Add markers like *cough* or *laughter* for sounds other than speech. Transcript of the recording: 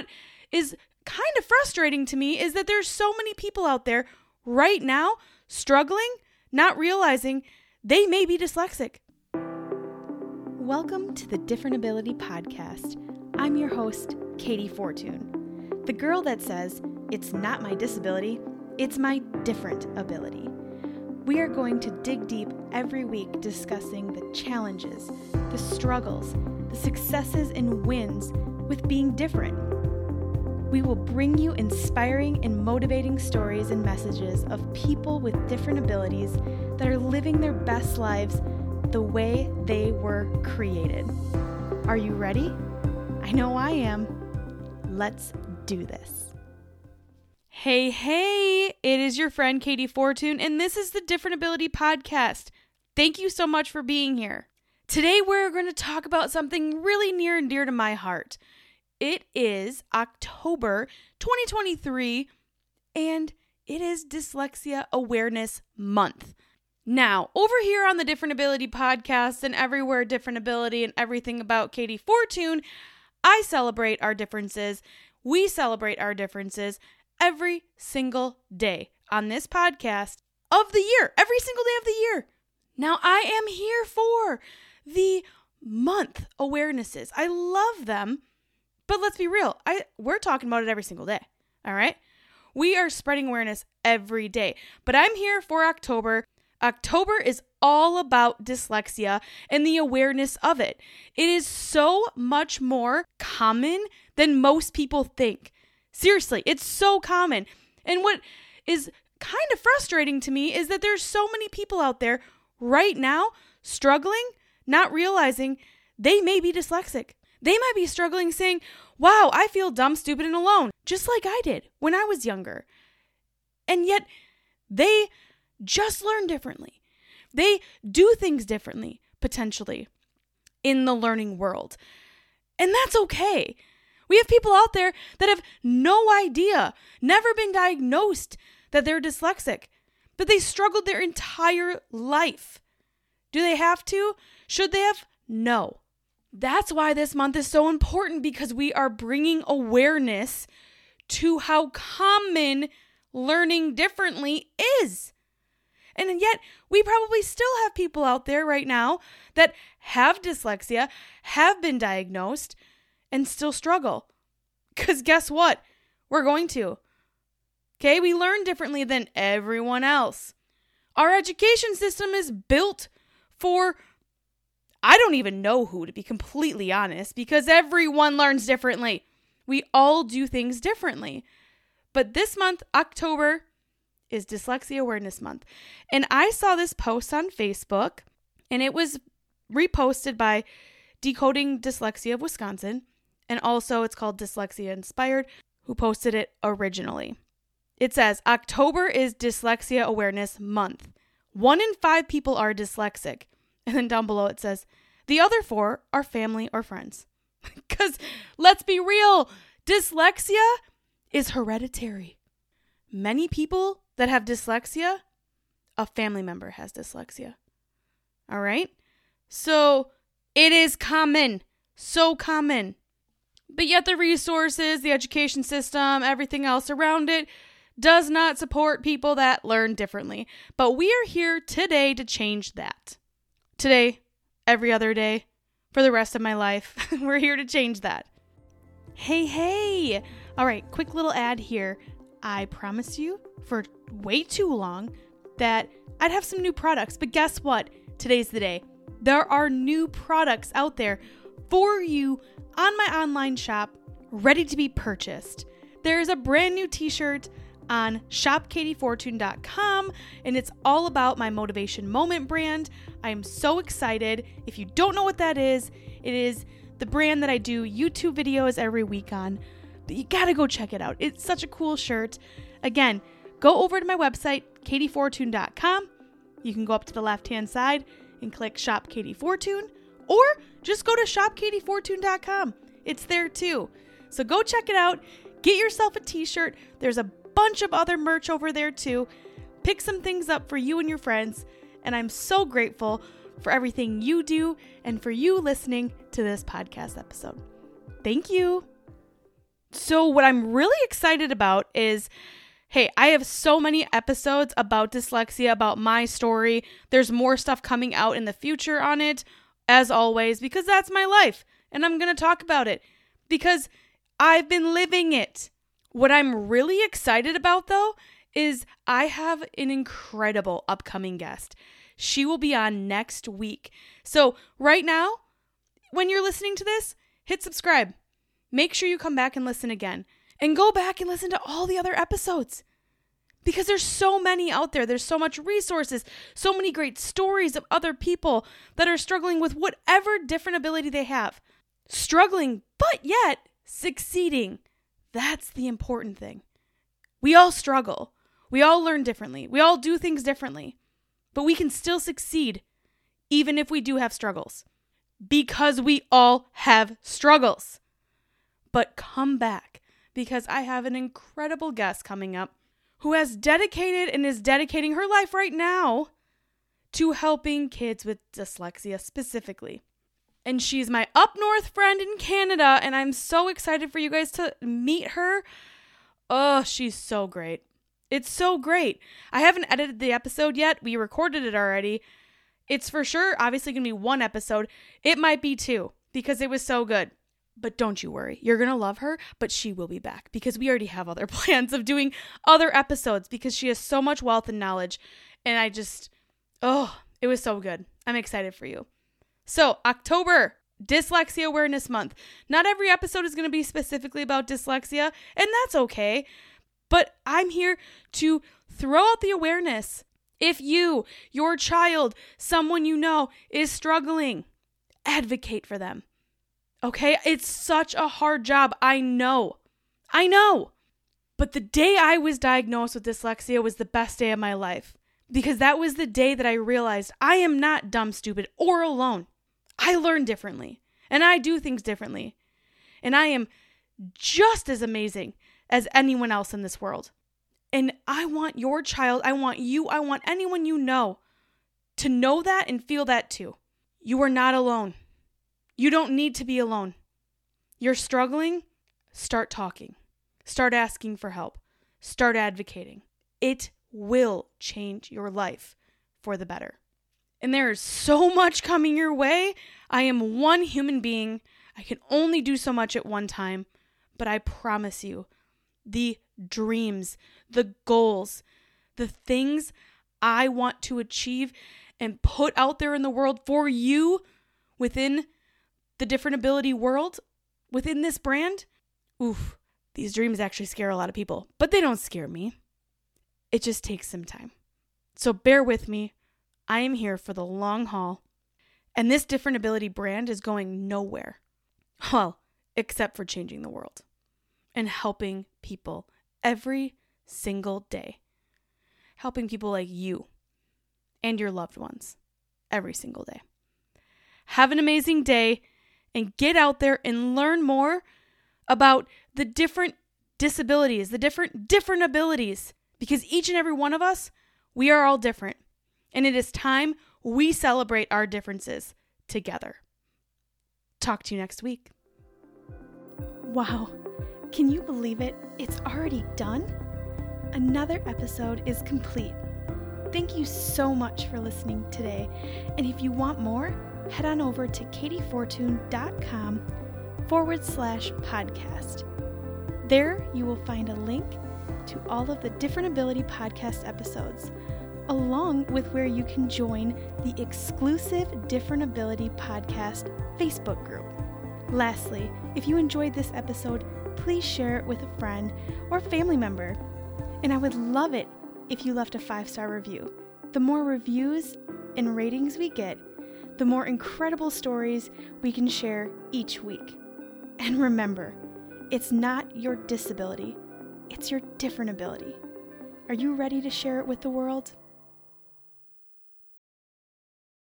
what is kind of frustrating to me is that there's so many people out there right now struggling, not realizing they may be dyslexic. Welcome to the Different Ability Podcast. I'm your host, Katey Fortun, the girl that says, It's not my disability, it's my different ability. We are going to dig deep every week discussing the challenges, the struggles, the successes, and wins with being different. We will bring you inspiring and motivating stories and messages of people with different abilities that are living their best lives the way they were created. Are you ready? I know I am. Let's do this. Hey, hey, it is your friend Katey Fortun, and this is the Different Ability Podcast. Thank you so much for being here. Today, we're going to talk about something really near and dear to my heart. It is October 2023, and it is Dyslexia Awareness Month. Now, over here on the Different Ability podcast and everywhere Different Ability and everything about Katey Fortun, I celebrate our differences. We celebrate our differences every single day on this podcast of the year, every single day of the year. Now, I am here for the month awarenesses. I love them but let's be real. I we're talking about it every single day. All right? We are spreading awareness every day. But I'm here for October. October is all about dyslexia and the awareness of it. It is so much more common than most people think. Seriously, it's so common. And what is kind of frustrating to me is that there's so many people out there right now struggling, not realizing they may be dyslexic. They might be struggling saying, Wow, I feel dumb, stupid, and alone, just like I did when I was younger. And yet, they just learn differently. They do things differently, potentially, in the learning world. And that's okay. We have people out there that have no idea, never been diagnosed that they're dyslexic, but they struggled their entire life. Do they have to? Should they have? No. That's why this month is so important because we are bringing awareness to how common learning differently is. And yet, we probably still have people out there right now that have dyslexia, have been diagnosed, and still struggle. Because guess what? We're going to. Okay, we learn differently than everyone else. Our education system is built for I don't even know who, to be completely honest, because everyone learns differently. We all do things differently. But this month, October, is Dyslexia Awareness Month. And I saw this post on Facebook, and it was reposted by Decoding Dyslexia of Wisconsin. And also, it's called Dyslexia Inspired, who posted it originally. It says October is Dyslexia Awareness Month. One in five people are dyslexic. And then down below it says, the other four are family or friends. *laughs* Because let's be real, dyslexia is hereditary. Many people that have dyslexia, a family member has dyslexia. All right? So it is common, so common. But yet, the resources, the education system, everything else around it does not support people that learn differently. But we are here today to change that today, every other day, for the rest of my life. *laughs* We're here to change that. Hey, hey! All right, quick little ad here. I promise you for way too long that I'd have some new products, but guess what? Today's the day. There are new products out there for you on my online shop ready to be purchased. There's a brand new t shirt on shopkateyfortun.com, and it's all about my Motivation Moment brand. I am so excited. If you don't know what that is, it is the brand that I do YouTube videos every week on. But you gotta go check it out. It's such a cool shirt. Again, go over to my website, kateyfortun.com. You can go up to the left hand side and click Shop Katey Fortun, or just go to shopkateyfortun.com. It's there too. So go check it out. Get yourself a t shirt. There's a bunch of other merch over there too. Pick some things up for you and your friends, and I'm so grateful for everything you do and for you listening to this podcast episode. Thank you. so, what I'm really excited about is hey, I have so many episodes about dyslexia, about my story. There's more stuff coming out in the future on it, as always, because that's my life. And I'm going to talk about it because I've been living it. What I'm really excited about, though, is I have an incredible upcoming guest. She will be on next week. So, right now, when you're listening to this, hit subscribe. Make sure you come back and listen again. And go back and listen to all the other episodes. Because there's so many out there. There's so much resources, so many great stories of other people that are struggling with whatever different ability they have. Struggling, but yet succeeding. That's the important thing. We all struggle. We all learn differently. We all do things differently. But we can still succeed even if we do have struggles because we all have struggles. But come back because I have an incredible guest coming up who has dedicated and is dedicating her life right now to helping kids with dyslexia specifically. And she's my up north friend in Canada, and I'm so excited for you guys to meet her. Oh, she's so great. It's so great. I haven't edited the episode yet. We recorded it already. It's for sure, obviously, to be one episode. It might be two because it was so good. But don't you worry. You're to love her, but she will be back because we already have other *laughs* plans of doing other episodes because she has so much wealth and knowledge. And I just, oh, it was so good. I'm excited for you. So, October, Dyslexia Awareness Month. Not every episode is going to be specifically about dyslexia, and that's okay. But I'm here to throw out the awareness. If you, your child, someone you know is struggling, advocate for them. Okay? It's such a hard job. I know. I know. But the day I was diagnosed with dyslexia was the best day of my life because that was the day that I realized I am not dumb, stupid, or alone. I learn differently and I do things differently. And I am just as amazing as anyone else in this world. And I want your child, I want you, I want anyone you know to know that and feel that too. You are not alone. You don't need to be alone. You're struggling? Start talking. Start asking for help. Start advocating. It will change your life for the better. And there is so much coming your way. I am one human being. I can only do so much at one time. But I promise you, the dreams, the goals, the things I want to achieve and put out there in the world for you within the different ability world within this brand, oof, these dreams actually scare a lot of people, but they don't scare me. It just takes some time. So bear with me. I am here for the long haul. And this different ability brand is going nowhere. Well, except for changing the world and helping people every single day. Helping people like you and your loved ones every single day. Have an amazing day and get out there and learn more about the different disabilities, the different different abilities because each and every one of us, we are all different. And it is time we celebrate our differences together. Talk to you next week. Wow. Can you believe it? It's already done? Another episode is complete. Thank you so much for listening today. And if you want more, head on over to kateyfortun.com forward slash podcast. There you will find a link to all of the Different Ability podcast episodes, along with where you can join the exclusive Different Ability podcast Facebook group. Lastly, if you enjoyed this episode, please share it with a friend or family member. And I would love it if you left a five star review. The more reviews and ratings we get, the more incredible stories we can share each week. And remember, it's not your disability, it's your different ability. Are you ready to share it with the world?